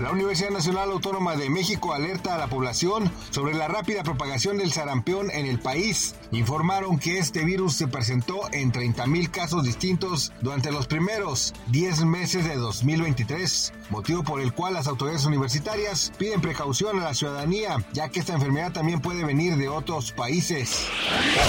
La Universidad Nacional Autónoma de México alerta a la población sobre la rápida propagación del sarampión en el país. Informaron que este virus se presentó en 30.000 casos distintos durante los primeros 10 meses de 2023, motivo por el cual las autoridades universitarias piden precaución a la ciudadanía, ya que esta enfermedad también puede venir de otros países.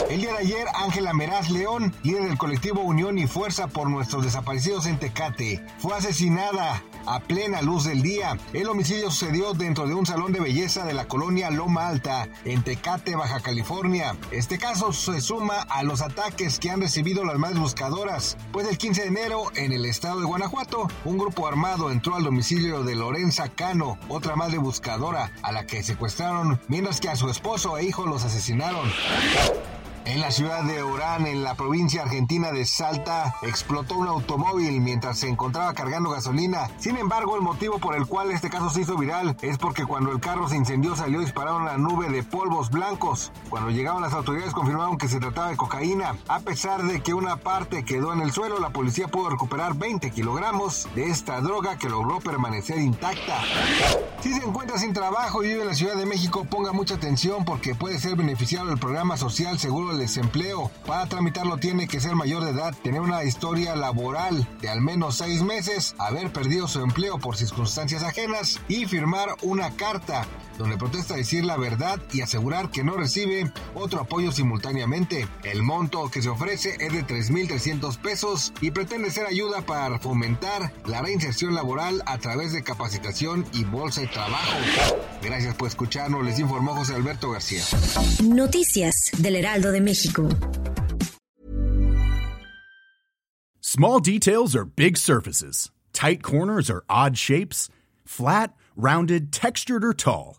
El día de ayer, Ángela Meraz León, líder del colectivo Unión y Fuerza por nuestros desaparecidos en Tecate, fue asesinada a plena luz del día. El homicidio sucedió dentro de un salón de belleza de la colonia Loma Alta, en Tecate, Baja California. Este caso se suma a los ataques que han recibido las madres buscadoras, pues el 15 de enero, en el estado de Guanajuato, un grupo armado entró al domicilio de Lorenza Cano, otra madre buscadora, a la que secuestraron, mientras que a su esposo e hijo los asesinaron. En la ciudad de Orán, en la provincia argentina de Salta, explotó un automóvil mientras se encontraba cargando gasolina. Sin embargo, el motivo por el cual este caso se hizo viral es porque cuando el carro se incendió salió disparado una nube de polvos blancos. Cuando llegaron las autoridades confirmaron que se trataba de cocaína. A pesar de que una parte quedó en el suelo, la policía pudo recuperar 20 kilogramos de esta droga que logró permanecer intacta. Si se encuentra sin trabajo y vive en la Ciudad de México, ponga mucha atención porque puede ser beneficiario del programa social Seguro Desempleo. Para tramitarlo tiene que ser mayor de edad, tener una historia laboral de al menos seis meses, haber perdido su empleo por circunstancias ajenas y firmar una carta donde protesta decir la verdad y asegurar que no recibe otro apoyo simultáneamente. El monto que se ofrece es de 3.300 pesos y pretende ser ayuda para fomentar la reinserción laboral a través de capacitación y bolsa de trabajo. Gracias por escucharnos, les informó José Alberto García. Noticias del Heraldo de México. Small details are big surfaces. Tight corners are odd shapes. Flat, rounded, textured, or tall.